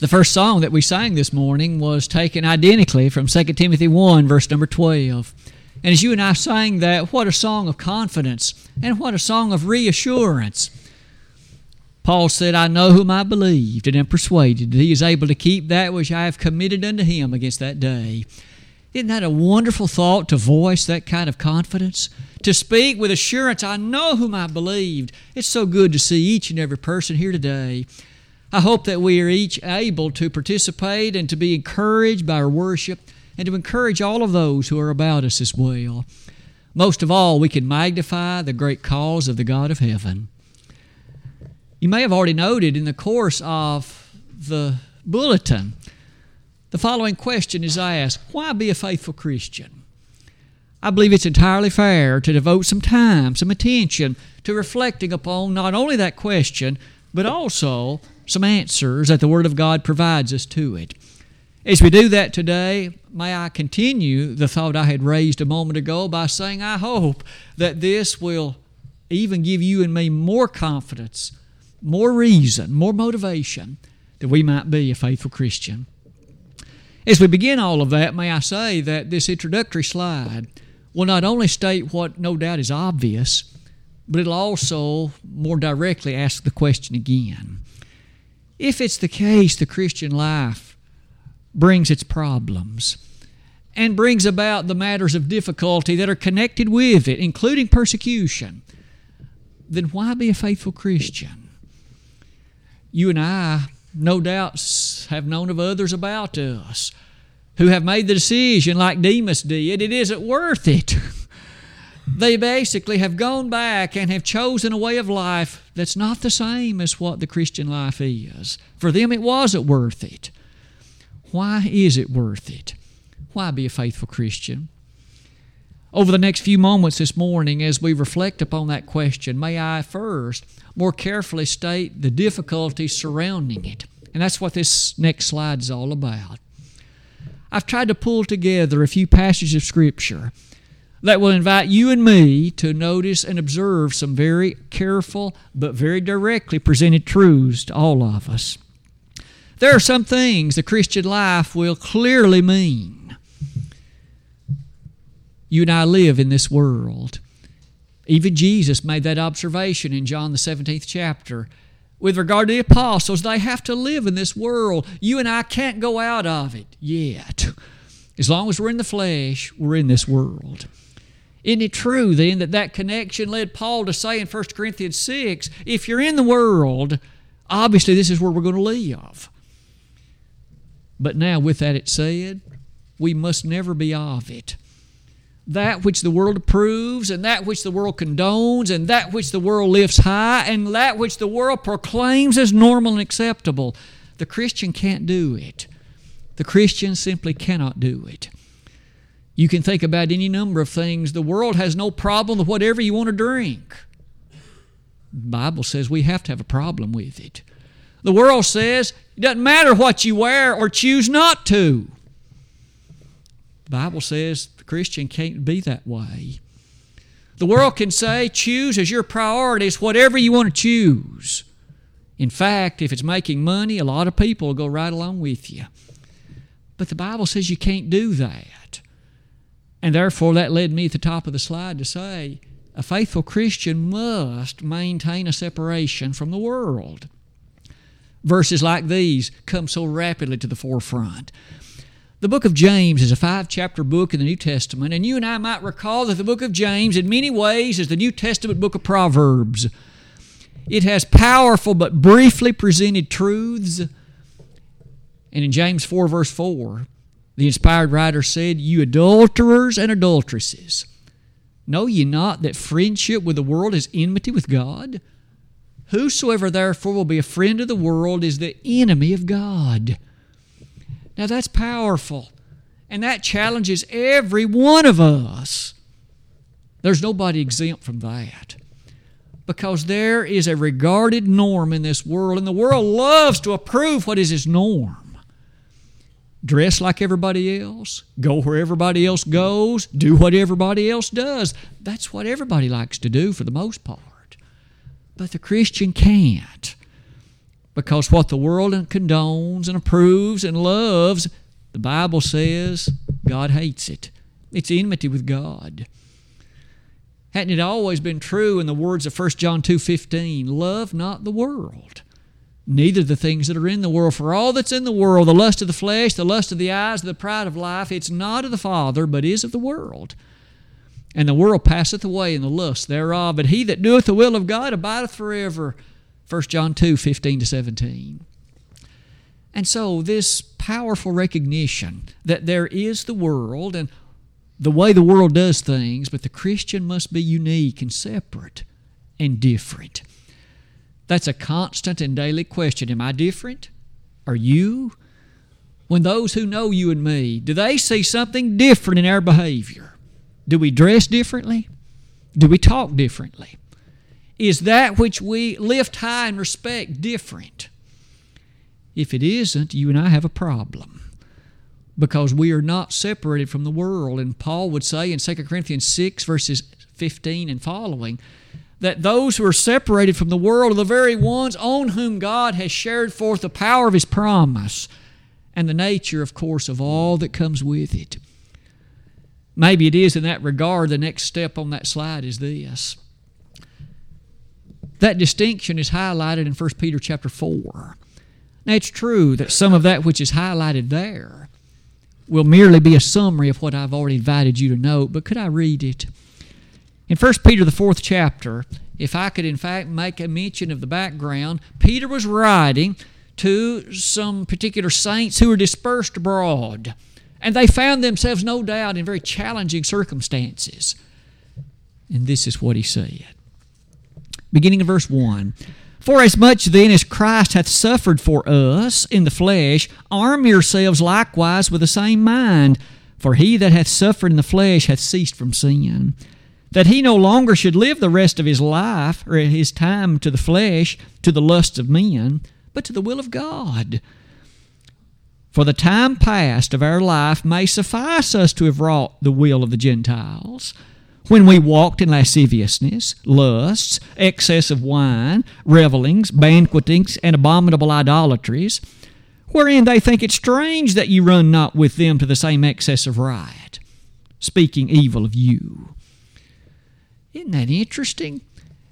The first song that we sang this morning was taken identically from 2 Timothy 1, verse number 12. And as you and I sang that, what a song of confidence and what a song of reassurance. Paul said, I know whom I believed and am persuaded that he is able to keep that which I have committed unto him against that day. Isn't that a wonderful thought to voice that kind of confidence? To speak with assurance, I know whom I believed. It's so good to see each and every person here today I hope that we are each able to participate and to be encouraged by our worship and to encourage all of those who are about us as well. Most of all, we can magnify the great cause of the God of heaven. You may have already noted in the course of the bulletin, the following question is asked Why be a faithful Christian? I believe it's entirely fair to devote some time, some attention to reflecting upon not only that question, but also some answers that the Word of God provides us to it. As we do that today, may I continue the thought I had raised a moment ago by saying, I hope that this will even give you and me more confidence, more reason, more motivation that we might be a faithful Christian. As we begin all of that, may I say that this introductory slide will not only state what no doubt is obvious, but it'll also more directly ask the question again if it's the case the Christian life brings its problems and brings about the matters of difficulty that are connected with it, including persecution, then why be a faithful Christian? You and I, no doubt, have known of others about us who have made the decision, like Demas did, it isn't worth it. they basically have gone back and have chosen a way of life that's not the same as what the Christian life is. For them, it wasn't worth it. Why is it worth it? Why be a faithful Christian? Over the next few moments this morning, as we reflect upon that question, may I first more carefully state the difficulties surrounding it. And that's what this next slide is all about. I've tried to pull together a few passages of Scripture that will invite you and me to notice and observe some very careful but very directly presented truths to all of us. There are some things the Christian life will clearly mean. You and I live in this world. Even Jesus made that observation in John the 17th chapter. With regard to the apostles, they have to live in this world. You and I can't go out of it yet. As long as we're in the flesh, we're in this world. Isn't it true then that that connection led Paul to say in 1 Corinthians 6 if you're in the world, obviously this is where we're going to live. But now, with that it said, we must never be of it. That which the world approves, and that which the world condones, and that which the world lifts high, and that which the world proclaims as normal and acceptable, the Christian can't do it. The Christian simply cannot do it. You can think about any number of things. The world has no problem with whatever you want to drink. The Bible says we have to have a problem with it. The world says it doesn't matter what you wear or choose not to. The Bible says the Christian can't be that way. The world can say, choose as your priorities whatever you want to choose. In fact, if it's making money, a lot of people will go right along with you. But the Bible says you can't do that. And therefore, that led me at the top of the slide to say a faithful Christian must maintain a separation from the world. Verses like these come so rapidly to the forefront. The book of James is a five chapter book in the New Testament, and you and I might recall that the book of James, in many ways, is the New Testament book of Proverbs. It has powerful but briefly presented truths. And in James 4, verse 4, the inspired writer said, You adulterers and adulteresses, know ye not that friendship with the world is enmity with God? Whosoever therefore will be a friend of the world is the enemy of God. Now that's powerful. And that challenges every one of us. There's nobody exempt from that. Because there is a regarded norm in this world, and the world loves to approve what is its norm dress like everybody else, go where everybody else goes, do what everybody else does. That's what everybody likes to do for the most part. But the Christian can't Because what the world condones and approves and loves, the Bible says God hates it. It's enmity with God. Hadn't it always been true in the words of 1 John 2:15, love not the world, neither the things that are in the world, for all that's in the world, the lust of the flesh, the lust of the eyes, the pride of life, it's not of the Father, but is of the world. And the world passeth away in the lust thereof, but he that doeth the will of God abideth forever. 1 John 2 15 to 17. And so, this powerful recognition that there is the world and the way the world does things, but the Christian must be unique and separate and different. That's a constant and daily question. Am I different? Are you? When those who know you and me, do they see something different in our behavior? Do we dress differently? Do we talk differently? Is that which we lift high and respect different? If it isn't, you and I have a problem because we are not separated from the world. And Paul would say in 2 Corinthians 6, verses 15 and following, that those who are separated from the world are the very ones on whom God has shared forth the power of His promise and the nature, of course, of all that comes with it. Maybe it is in that regard, the next step on that slide is this that distinction is highlighted in 1 Peter chapter 4. Now, it's true that some of that which is highlighted there will merely be a summary of what I've already invited you to note, but could I read it? In 1 Peter, the fourth chapter, if I could in fact make a mention of the background, Peter was writing to some particular saints who were dispersed abroad, and they found themselves, no doubt, in very challenging circumstances. And this is what he said beginning of verse 1. For as much then as Christ hath suffered for us in the flesh, arm yourselves likewise with the same mind. For he that hath suffered in the flesh hath ceased from sin, that he no longer should live the rest of his life or his time to the flesh, to the lusts of men, but to the will of God. For the time past of our life may suffice us to have wrought the will of the Gentiles when we walked in lasciviousness, lusts, excess of wine, revelings, banquetings, and abominable idolatries, wherein they think it strange that you run not with them to the same excess of riot, speaking evil of you. Isn't that interesting?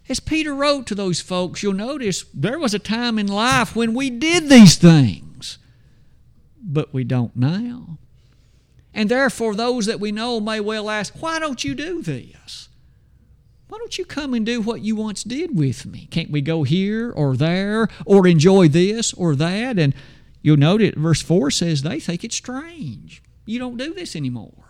As Peter wrote to those folks, you'll notice there was a time in life when we did these things, but we don't now. And therefore, those that we know may well ask, Why don't you do this? Why don't you come and do what you once did with me? Can't we go here or there or enjoy this or that? And you'll note it, verse 4 says they think it's strange. You don't do this anymore.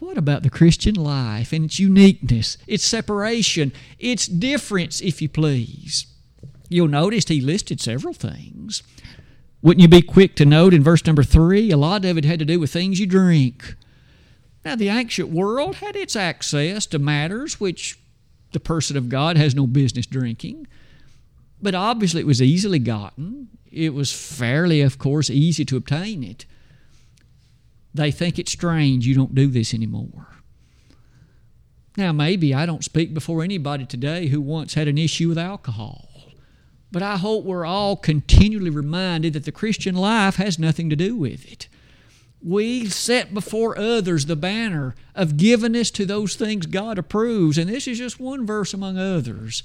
What about the Christian life and its uniqueness, its separation, its difference, if you please? You'll notice he listed several things. Wouldn't you be quick to note in verse number three, a lot of it had to do with things you drink. Now, the ancient world had its access to matters which the person of God has no business drinking, but obviously it was easily gotten. It was fairly, of course, easy to obtain it. They think it's strange you don't do this anymore. Now, maybe I don't speak before anybody today who once had an issue with alcohol. But I hope we're all continually reminded that the Christian life has nothing to do with it. We set before others the banner of givenness to those things God approves, and this is just one verse among others.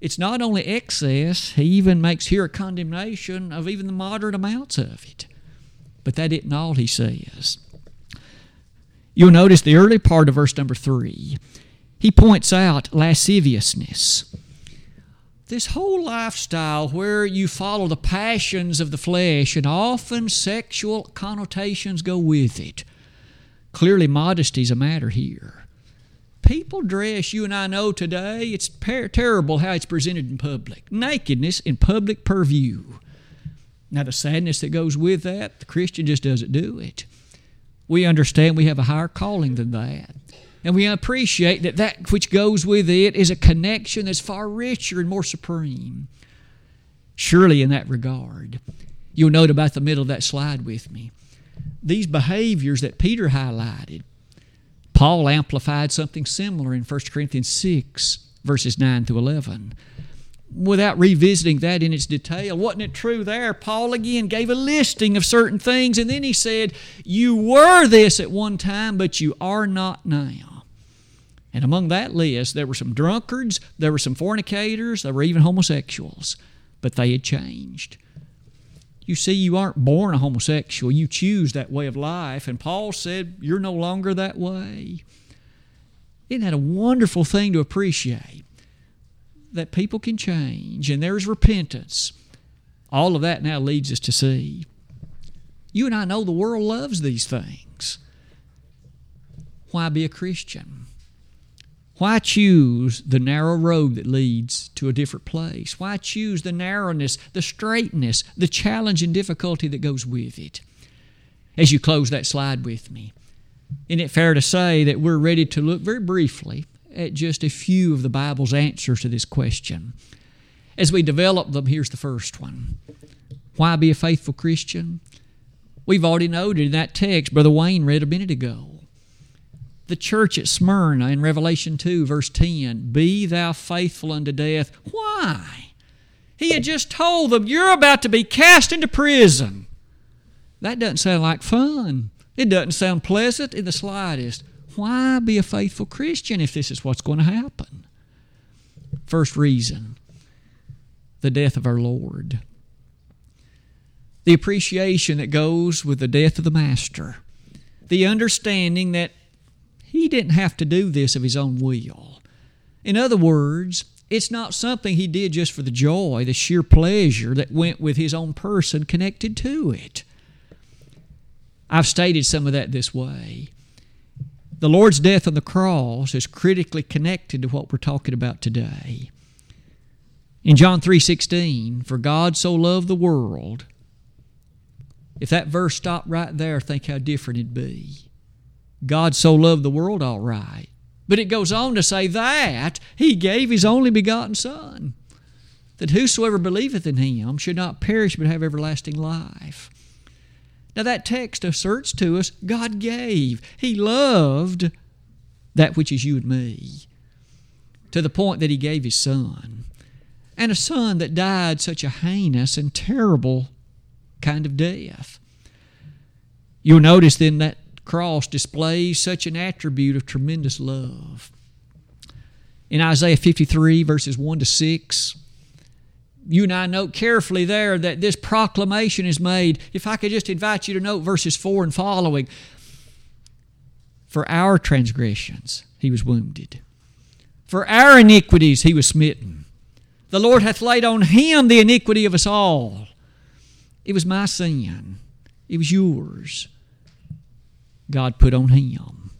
It's not only excess, he even makes here a condemnation of even the moderate amounts of it. But that isn't all he says. You'll notice the early part of verse number three. He points out lasciviousness this whole lifestyle where you follow the passions of the flesh and often sexual connotations go with it. Clearly, modesty is a matter here. People dress, you and I know today, it's per- terrible how it's presented in public. Nakedness in public purview. Now, the sadness that goes with that, the Christian just doesn't do it. We understand we have a higher calling than that. And we appreciate that that which goes with it is a connection that's far richer and more supreme. Surely, in that regard, you'll note about the middle of that slide with me. These behaviors that Peter highlighted, Paul amplified something similar in 1 Corinthians 6, verses 9 to 11. Without revisiting that in its detail. Wasn't it true there? Paul again gave a listing of certain things, and then he said, You were this at one time, but you are not now. And among that list, there were some drunkards, there were some fornicators, there were even homosexuals, but they had changed. You see, you aren't born a homosexual, you choose that way of life. And Paul said, You're no longer that way. Isn't that a wonderful thing to appreciate? That people can change and there's repentance. All of that now leads us to see. You and I know the world loves these things. Why be a Christian? Why choose the narrow road that leads to a different place? Why choose the narrowness, the straightness, the challenge and difficulty that goes with it? As you close that slide with me, isn't it fair to say that we're ready to look very briefly at just a few of the Bible's answers to this question? As we develop them, here's the first one Why be a faithful Christian? We've already noted in that text Brother Wayne read a minute ago the church at Smyrna in Revelation 2, verse 10 Be thou faithful unto death. Why? He had just told them, You're about to be cast into prison. That doesn't sound like fun. It doesn't sound pleasant in the slightest. Why be a faithful Christian if this is what's going to happen? First reason the death of our Lord. The appreciation that goes with the death of the Master. The understanding that he didn't have to do this of his own will. In other words, it's not something he did just for the joy, the sheer pleasure that went with his own person connected to it. I've stated some of that this way. The Lord's death on the cross is critically connected to what we're talking about today. In John 3:16, for God so loved the world, if that verse stopped right there, think how different it'd be. God so loved the world, all right. But it goes on to say that He gave His only begotten Son, that whosoever believeth in Him should not perish but have everlasting life. Now, that text asserts to us God gave. He loved that which is you and me to the point that He gave His Son. And a Son that died such a heinous and terrible kind of death. You'll notice then that cross displays such an attribute of tremendous love. In Isaiah 53, verses 1 to 6, you and I note carefully there that this proclamation is made. If I could just invite you to note verses 4 and following. For our transgressions he was wounded, for our iniquities he was smitten. The Lord hath laid on him the iniquity of us all. It was my sin, it was yours. God put on him.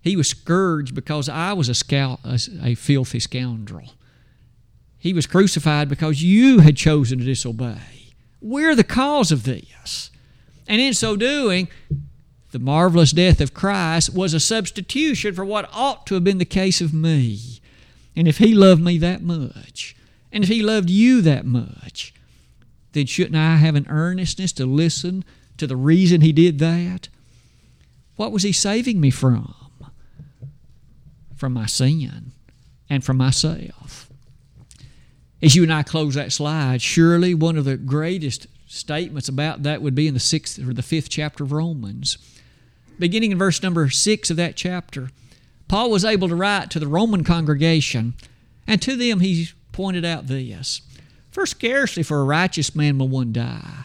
He was scourged because I was a, scout, a, a filthy scoundrel. He was crucified because you had chosen to disobey. We're the cause of this. And in so doing, the marvelous death of Christ was a substitution for what ought to have been the case of me. And if He loved me that much, and if He loved you that much, then shouldn't I have an earnestness to listen to the reason He did that? What was He saving me from? From my sin and from myself. As you and I close that slide, surely one of the greatest statements about that would be in the sixth or the fifth chapter of Romans. Beginning in verse number six of that chapter, Paul was able to write to the Roman congregation, and to them he pointed out this For scarcely for a righteous man will one die,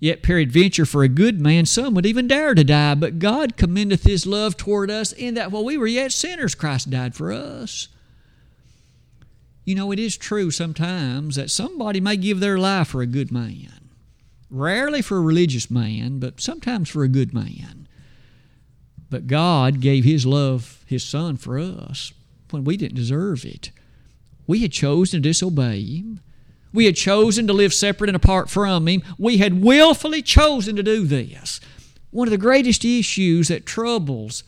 Yet peradventure for a good man some would even dare to die, but God commendeth his love toward us in that while we were yet sinners, Christ died for us. You know, it is true sometimes that somebody may give their life for a good man. Rarely for a religious man, but sometimes for a good man. But God gave His love, His Son, for us when we didn't deserve it. We had chosen to disobey Him. We had chosen to live separate and apart from Him. We had willfully chosen to do this. One of the greatest issues that troubles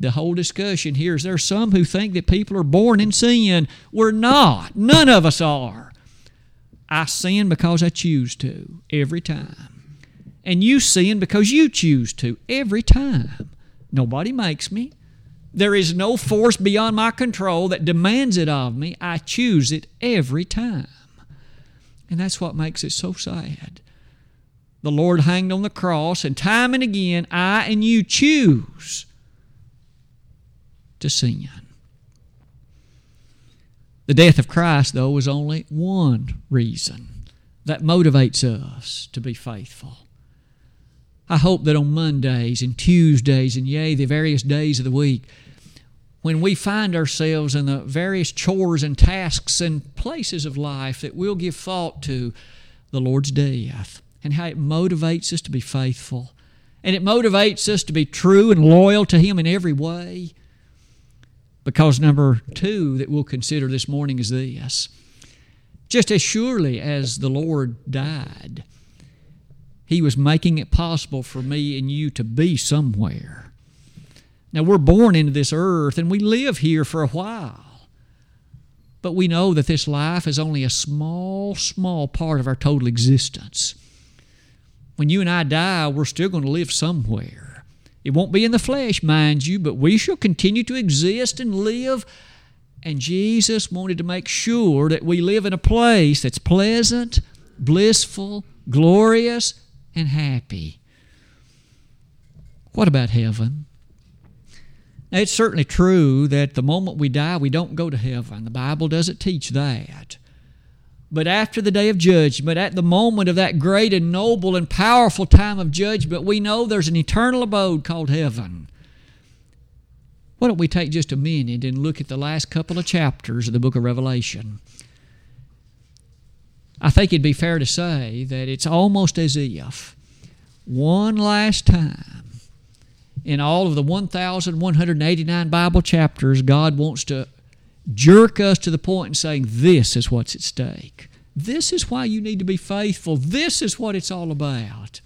the whole discussion here is there are some who think that people are born in sin. We're not. None of us are. I sin because I choose to every time. And you sin because you choose to every time. Nobody makes me. There is no force beyond my control that demands it of me. I choose it every time. And that's what makes it so sad. The Lord hanged on the cross, and time and again, I and you choose to sin. The death of Christ, though, was only one reason that motivates us to be faithful. I hope that on Mondays and Tuesdays and yea, the various days of the week, when we find ourselves in the various chores and tasks and places of life, that we'll give thought to the Lord's death and how it motivates us to be faithful. And it motivates us to be true and loyal to Him in every way. Because number two that we'll consider this morning is this just as surely as the Lord died, He was making it possible for me and you to be somewhere. Now, we're born into this earth and we live here for a while. But we know that this life is only a small, small part of our total existence. When you and I die, we're still going to live somewhere. It won't be in the flesh, mind you, but we shall continue to exist and live and Jesus wanted to make sure that we live in a place that's pleasant, blissful, glorious, and happy. What about heaven? Now, it's certainly true that the moment we die, we don't go to heaven. The Bible doesn't teach that. But after the day of judgment, but at the moment of that great and noble and powerful time of judgment, we know there's an eternal abode called heaven. Why don't we take just a minute and look at the last couple of chapters of the book of Revelation? I think it'd be fair to say that it's almost as if one last time in all of the 1,189 Bible chapters, God wants to jerk us to the point and saying, This is what's at stake. This is why you need to be faithful. This is what it's all about.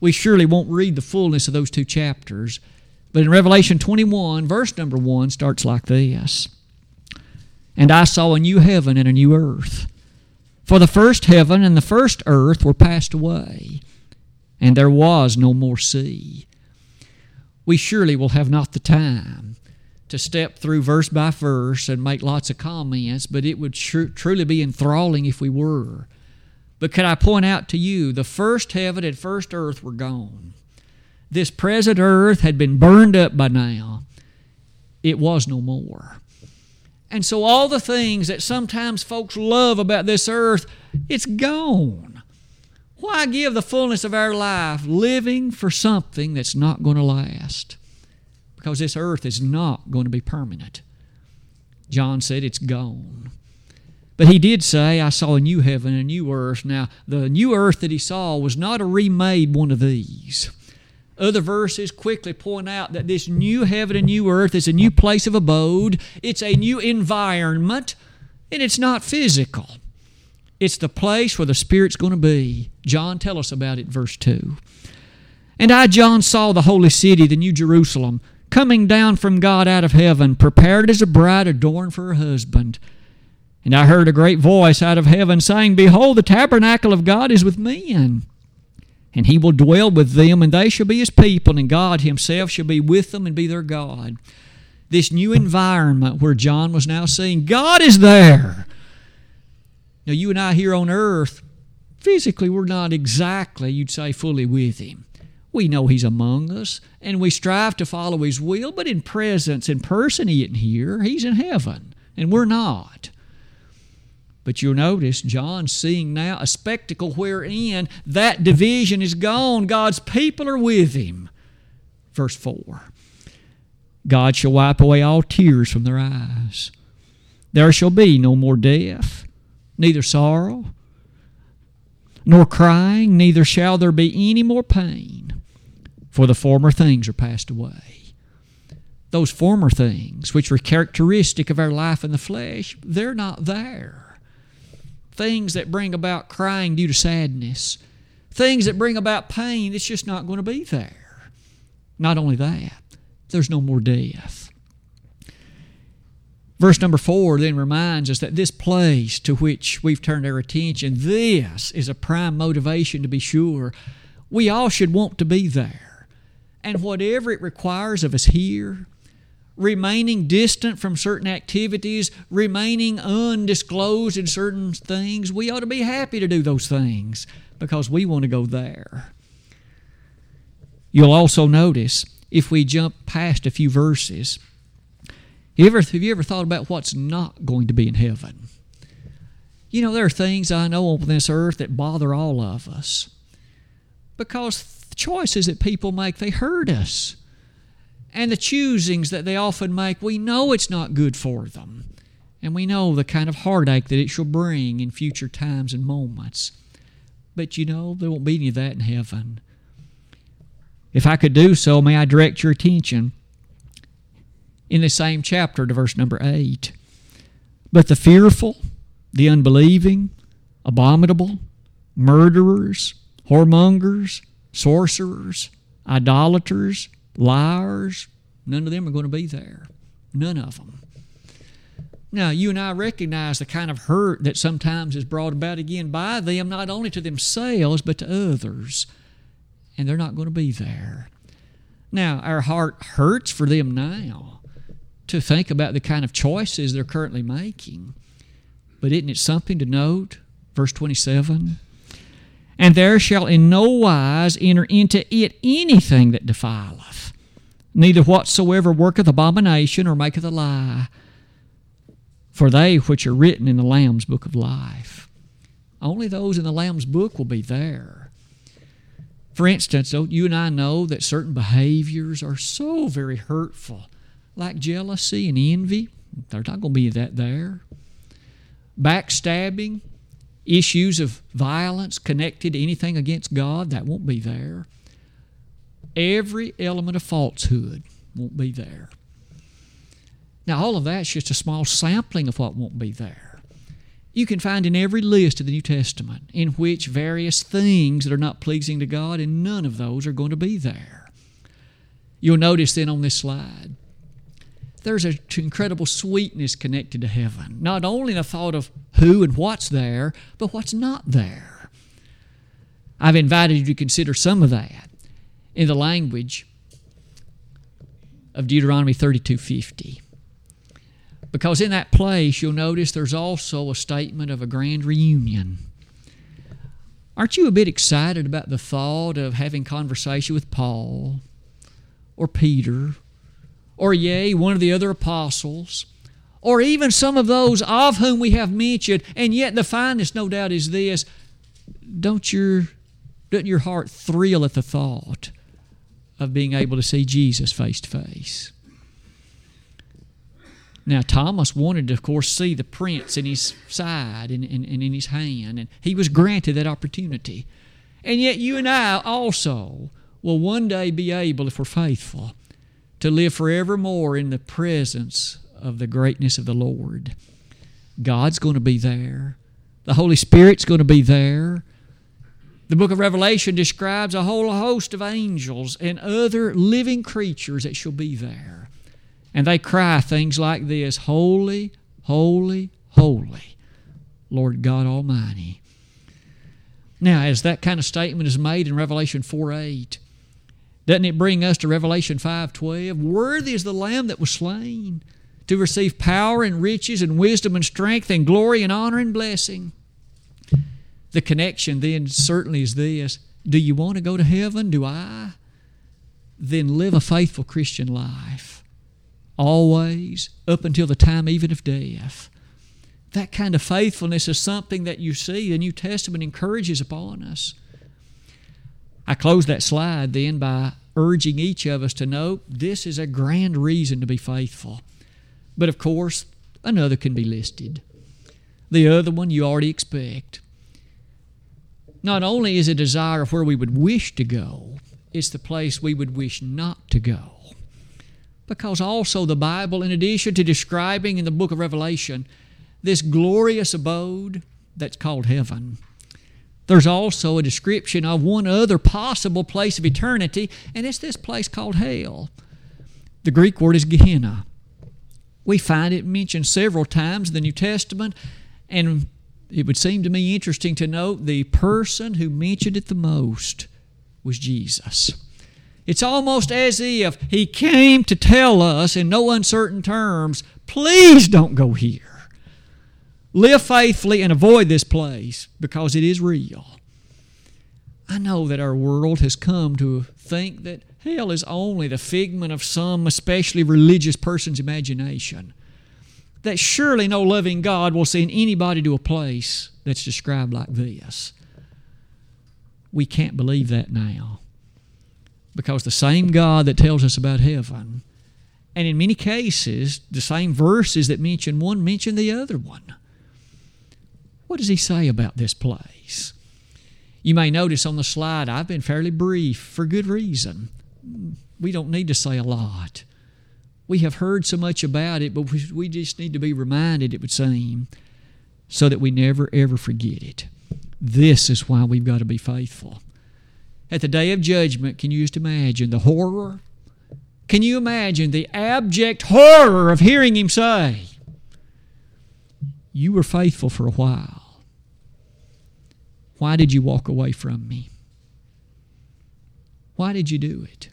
We surely won't read the fullness of those two chapters, but in Revelation 21, verse number 1 starts like this And I saw a new heaven and a new earth. For the first heaven and the first earth were passed away, and there was no more sea. We surely will have not the time to step through verse by verse and make lots of comments, but it would tr- truly be enthralling if we were. But could I point out to you, the first heaven and first earth were gone this present earth had been burned up by now, it was no more. And so, all the things that sometimes folks love about this earth, it's gone. Why give the fullness of our life living for something that's not going to last? Because this earth is not going to be permanent. John said it's gone. But he did say, I saw a new heaven and a new earth. Now, the new earth that he saw was not a remade one of these. Other verses quickly point out that this new heaven and new earth is a new place of abode, it's a new environment, and it's not physical. It's the place where the Spirit's going to be. John, tell us about it, verse 2. And I, John, saw the holy city, the New Jerusalem, coming down from God out of heaven, prepared as a bride adorned for her husband. And I heard a great voice out of heaven saying, Behold, the tabernacle of God is with men and he will dwell with them, and they shall be his people, and God himself shall be with them and be their God. This new environment where John was now seeing God is there. Now, you and I here on earth, physically, we're not exactly, you'd say, fully with him. We know he's among us, and we strive to follow his will, but in presence, in person, he isn't here. He's in heaven, and we're not. But you'll notice John's seeing now a spectacle wherein that division is gone. God's people are with him. Verse 4 God shall wipe away all tears from their eyes. There shall be no more death, neither sorrow, nor crying, neither shall there be any more pain, for the former things are passed away. Those former things, which were characteristic of our life in the flesh, they're not there things that bring about crying due to sadness, things that bring about pain, it's just not going to be there. Not only that, there's no more death. Verse number four then reminds us that this place to which we've turned our attention, this is a prime motivation to be sure. We all should want to be there. And whatever it requires of us here, remaining distant from certain activities, remaining undisclosed in certain things, we ought to be happy to do those things because we want to go there. You'll also notice if we jump past a few verses, have you ever thought about what's not going to be in heaven? You know, there are things I know on this earth that bother all of us because choices that people make, they hurt us. And the choosings that they often make, we know it's not good for them. And we know the kind of heartache that it shall bring in future times and moments. But you know, there won't be any of that in heaven. If I could do so, may I direct your attention in the same chapter to verse number 8. But the fearful, the unbelieving, abominable, murderers, whoremongers, sorcerers, idolaters, liars, none of them are going to be there. None of them. Now, you and I recognize the kind of hurt that sometimes is brought about again by them, not only to themselves, but to others. And they're not going to be there. Now, our heart hurts for them now to think about the kind of choices they're currently making. But isn't it something to note? Verse 27 And there shall in no wise enter into it anything that defileth, neither whatsoever worketh abomination or maketh a lie, for they which are written in the Lamb's book of life. Only those in the Lamb's book will be there. For instance, you and I know that certain behaviors are so very hurtful, like jealousy and envy. There's not going to be that there backstabbing, issues of violence connected to anything against God, that won't be there. Every element of falsehood won't be there. Now, all of that's just a small sampling of what won't be there. You can find in every list of the New Testament in which various things that are not pleasing to God, and none of those are going to be there. You'll notice then on this slide there's an incredible sweetness connected to heaven. Not only in the thought of who and what's there, but what's not there. I've invited you to consider some of that in the language of Deuteronomy 32:50. Because in that place you'll notice there's also a statement of a grand reunion. Aren't you a bit excited about the thought of having conversation with Paul or Peter or yea, one of the other apostles, or even some of those of whom we have mentioned, and yet the finest, no doubt, is this don't your, doesn't your heart thrill at the thought of being able to see Jesus face to face? Now, Thomas wanted to, of course, see the prints in his side and, and, and in his hand, and he was granted that opportunity. And yet, you and I also will one day be able, if we're faithful, to live forevermore in the presence of the greatness of the Lord. God's going to be there. The Holy Spirit's going to be there. The book of Revelation describes a whole host of angels and other living creatures that shall be there. And they cry things like this Holy, holy, holy, Lord God Almighty. Now, as that kind of statement is made in Revelation 4 8, doesn't it bring us to Revelation 5:12? Worthy is the lamb that was slain to receive power and riches and wisdom and strength and glory and honor and blessing. The connection then certainly is this. Do you want to go to heaven? Do I? Then live a faithful Christian life. Always, up until the time even of death. That kind of faithfulness is something that you see the New Testament encourages upon us. I close that slide then by urging each of us to know this is a grand reason to be faithful. But of course, another can be listed. The other one you already expect. Not only is a desire of where we would wish to go, it's the place we would wish not to go. Because also the Bible, in addition to describing in the book of Revelation this glorious abode that's called heaven, there's also a description of one other possible place of eternity, and it's this place called hell. The Greek word is Gehenna. We find it mentioned several times in the New Testament, and it would seem to me interesting to note the person who mentioned it the most was Jesus. It's almost as if He came to tell us in no uncertain terms, please don't go here. Live faithfully and avoid this place because it is real. I know that our world has come to think that hell is only the figment of some especially religious person's imagination. That surely no loving God will send anybody to a place that's described like this. We can't believe that now. Because the same God that tells us about heaven, and in many cases, the same verses that mention one mention the other one. What does he say about this place? You may notice on the slide, I've been fairly brief for good reason. We don't need to say a lot. We have heard so much about it, but we just need to be reminded, it would seem, so that we never ever forget it. This is why we've got to be faithful at the day of judgment, can you just imagine the horror? Can you imagine the abject horror of hearing him say, You were faithful for a while. Why did you walk away from me? Why did you do it?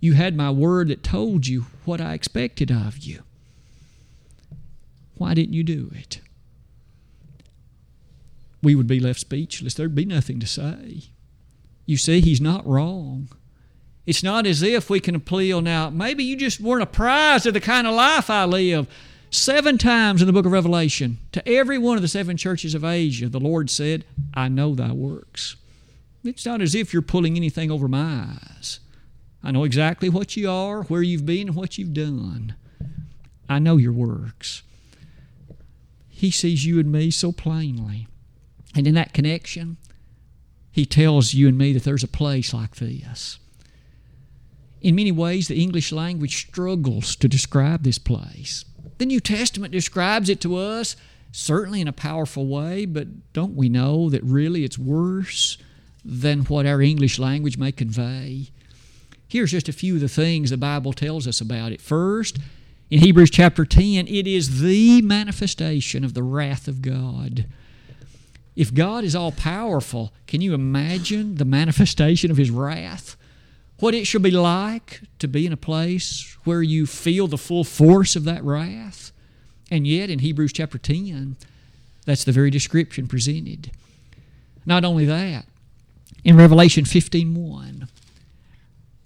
You had my word that told you what I expected of you. Why didn't you do it? we would be left speechless. There'd be nothing to say. You see, he's not wrong. It's not as if we can appeal now, maybe you just weren't apprised of the kind of life I live. Seven times in the book of Revelation, to every one of the seven churches of Asia, the Lord said, I know thy works. It's not as if you're pulling anything over my eyes. I know exactly what you are, where you've been, and what you've done. I know your works. He sees you and me so plainly. And in that connection, he tells you and me that there's a place like this. In many ways, the English language struggles to describe this place. The New Testament describes it to us, certainly in a powerful way, but don't we know that really it's worse than what our English language may convey? Here's just a few of the things the Bible tells us about it. First, in Hebrews chapter 10, it is the manifestation of the wrath of God. If God is all powerful, can you imagine the manifestation of His wrath? What it should be like to be in a place where you feel the full force of that wrath? And yet, in Hebrews chapter 10, that's the very description presented. Not only that, in Revelation 15:1.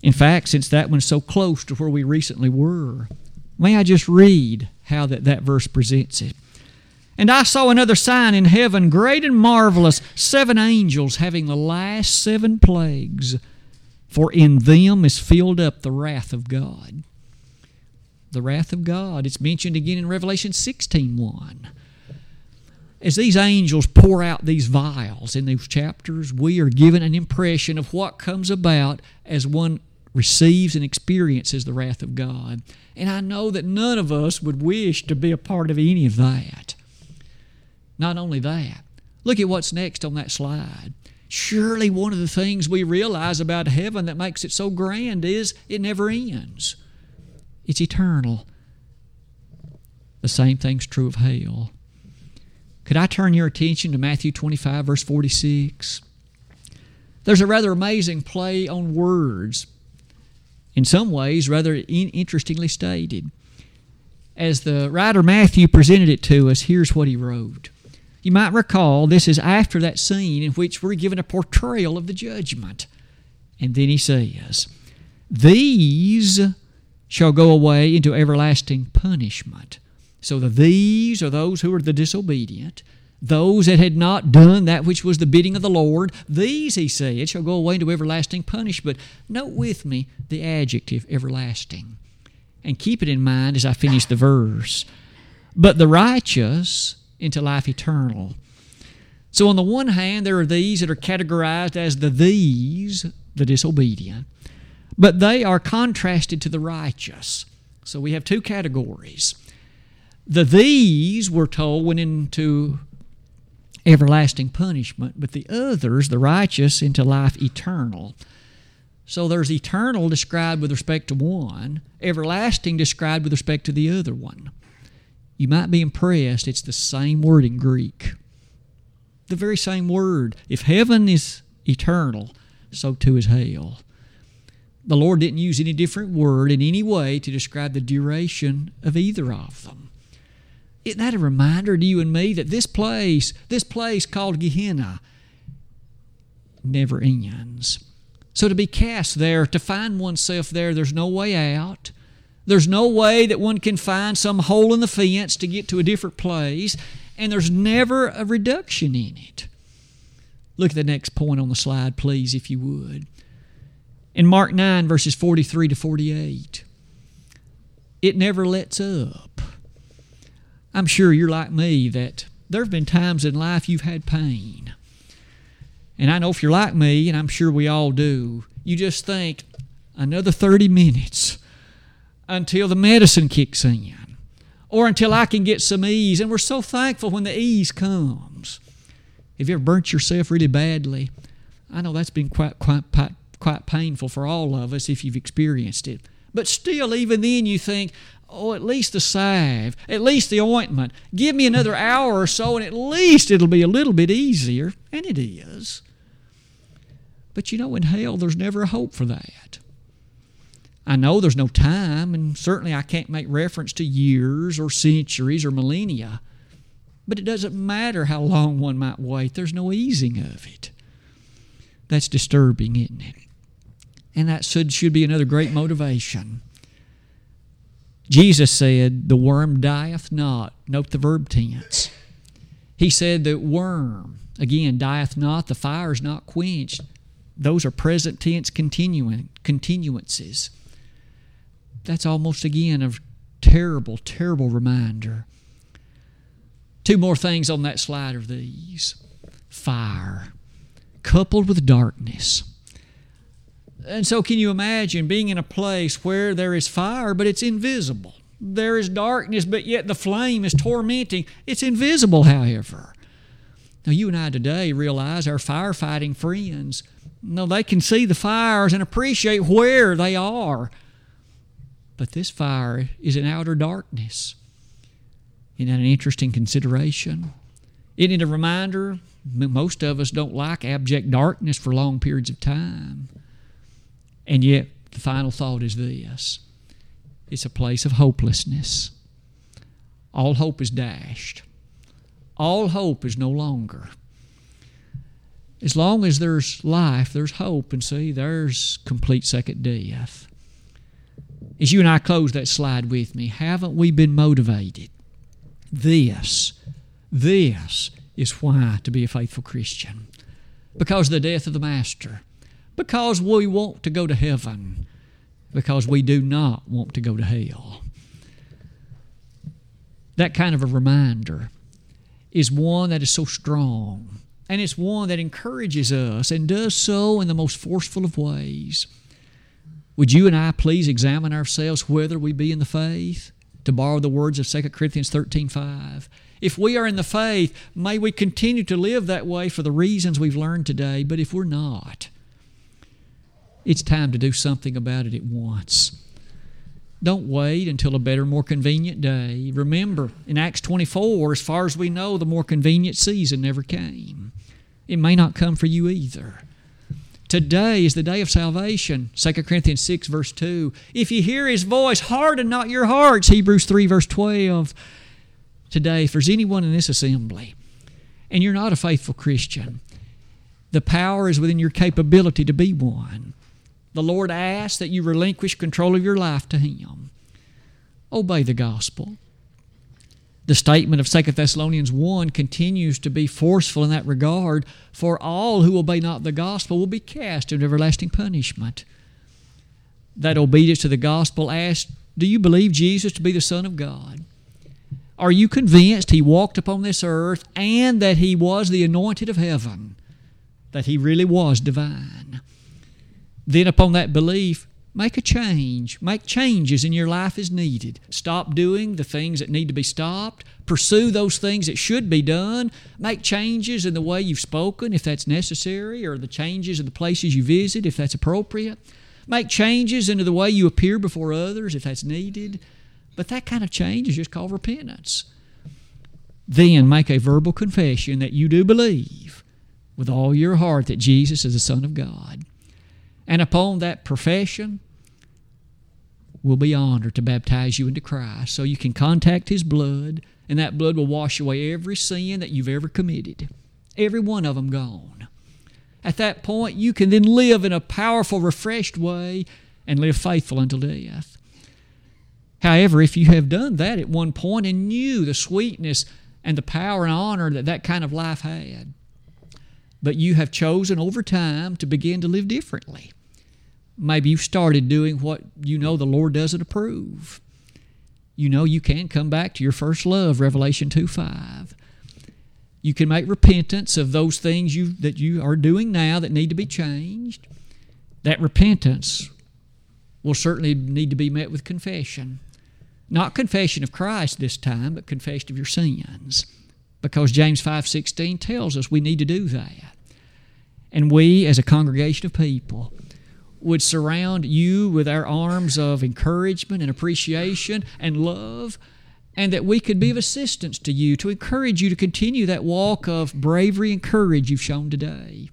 In fact, since that one's so close to where we recently were, may I just read how that, that verse presents it. And I saw another sign in heaven, great and marvelous, seven angels having the last seven plagues, for in them is filled up the wrath of God. The wrath of God. It's mentioned again in Revelation 16:1. As these angels pour out these vials in these chapters, we are given an impression of what comes about as one receives and experiences the wrath of God. And I know that none of us would wish to be a part of any of that. Not only that, look at what's next on that slide. Surely one of the things we realize about heaven that makes it so grand is it never ends. It's eternal. The same thing's true of hell. Could I turn your attention to Matthew 25, verse 46? There's a rather amazing play on words, in some ways, rather interestingly stated. As the writer Matthew presented it to us, here's what he wrote you might recall this is after that scene in which we're given a portrayal of the judgment. And then he says, These shall go away into everlasting punishment. So the these are those who are the disobedient, those that had not done that which was the bidding of the Lord. These, he said, shall go away into everlasting punishment. Note with me the adjective everlasting. And keep it in mind as I finish the verse. But the righteous into life eternal. So, on the one hand, there are these that are categorized as the these, the disobedient, but they are contrasted to the righteous. So, we have two categories. The these, we're told, went into everlasting punishment, but the others, the righteous, into life eternal. So there's eternal described with respect to one, everlasting described with respect to the other one you might be impressed, it's the same word in Greek. The very same word. If heaven is eternal, so too is hell. The Lord didn't use any different word in any way to describe the duration of either of them. Isn't that a reminder to you and me that this place, this place called Gehenna, never ends? So to be cast there, to find oneself there, there's no way out. There's no way that one can find some hole in the fence to get to a different place, and there's never a reduction in it. Look at the next point on the slide, please, if you would. In Mark 9, verses 43 to 48, it never lets up. I'm sure you're like me that there have been times in life you've had pain. And I know if you're like me, and I'm sure we all do, you just think, another 30 minutes until the medicine kicks in or until I can get some ease. And we're so thankful when the ease comes. Have you ever burnt yourself really badly? I know that's been quite, quite, quite painful for all of us if you've experienced it. But still, even then, you think, oh, at least the salve, at least the ointment. Give me another hour or so, and at least it'll be a little bit easier. And it is. But you know, in hell, there's never a hope for that. I know there's no time, and certainly I can't make reference to years or centuries or millennia. But it doesn't matter how long one might wait, there's no easing of it. That's disturbing, isn't it? And that should, should be another great motivation. Jesus said, The worm dieth not. Note the verb tense. He said, that worm, again, dieth not, the fire is not quenched. Those are present tense continuing, continuances that's almost again a terrible, terrible reminder. Two more things on that slide are these fire, coupled with darkness. And so, can you imagine being in a place where there is fire, but it's invisible? There is darkness, but yet the flame is tormenting. It's invisible, however. Now, you and I today realize our firefighting friends, no, they can see the fires and appreciate where they are. But this fire is in outer darkness. Isn't that an interesting consideration? Isn't it a reminder? Most of us don't like abject darkness for long periods of time. And yet, the final thought is this it's a place of hopelessness. All hope is dashed, all hope is no longer. As long as there's life, there's hope, and see, there's complete second death as you and I close that slide with me, haven't we been motivated? This, this is why to be a faithful Christian. Because of the death of the Master. Because we want to go to heaven. Because we do not want to go to hell. That kind of a reminder is one that is so strong. And it's one that encourages us and does so in the most forceful of ways. Would you and I please examine ourselves whether we be in the faith? To borrow the words of 2 Corinthians 13 5. If we are in the faith, may we continue to live that way for the reasons we've learned today. But if we're not, it's time to do something about it at once. Don't wait until a better, more convenient day. Remember, in Acts 24, as far as we know, the more convenient season never came. It may not come for you either. Today is the day of salvation. 2 Corinthians 6, verse 2. If you hear his voice, harden not your hearts. Hebrews 3, verse 12. Today, if there's anyone in this assembly and you're not a faithful Christian, the power is within your capability to be one. The Lord asks that you relinquish control of your life to Him. Obey the gospel. The statement of 2 Thessalonians 1 continues to be forceful in that regard. For all who obey not the gospel will be cast into everlasting punishment. That obedience to the gospel asks Do you believe Jesus to be the Son of God? Are you convinced he walked upon this earth and that he was the anointed of heaven? That he really was divine? Then, upon that belief, Make a change. Make changes in your life as needed. Stop doing the things that need to be stopped. Pursue those things that should be done. Make changes in the way you've spoken if that's necessary, or the changes in the places you visit if that's appropriate. Make changes into the way you appear before others if that's needed. But that kind of change is just called repentance. Then make a verbal confession that you do believe with all your heart that Jesus is the Son of God And upon that profession, we'll be honored to baptize you into Christ so you can contact His blood, and that blood will wash away every sin that you've ever committed. Every one of them gone. At that point, you can then live in a powerful, refreshed way and live faithful until death. However, if you have done that at one point and knew the sweetness and the power and honor that that kind of life had, but you have chosen over time to begin to live differently, maybe you've started doing what you know the Lord doesn't approve. You know you can come back to your first love, Revelation 2 5. You can make repentance of those things you, that you are doing now that need to be changed. That repentance will certainly need to be met with confession. Not confession of Christ this time, but confession of your sins. Because James 5:16 tells us we need to do that. And we as a congregation of people would surround you with our arms of encouragement and appreciation and love and that we could be of assistance to you to encourage you to continue that walk of bravery and courage you've shown today.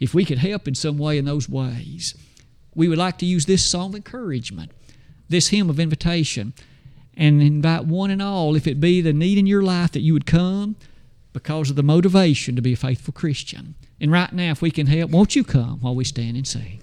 If we could help in some way in those ways, we would like to use this song of encouragement, this hymn of invitation, and invite one and all, if it be the need in your life, that you would come because of the motivation to be a faithful Christian. And right now, if we can help, won't you come while we stand and sing?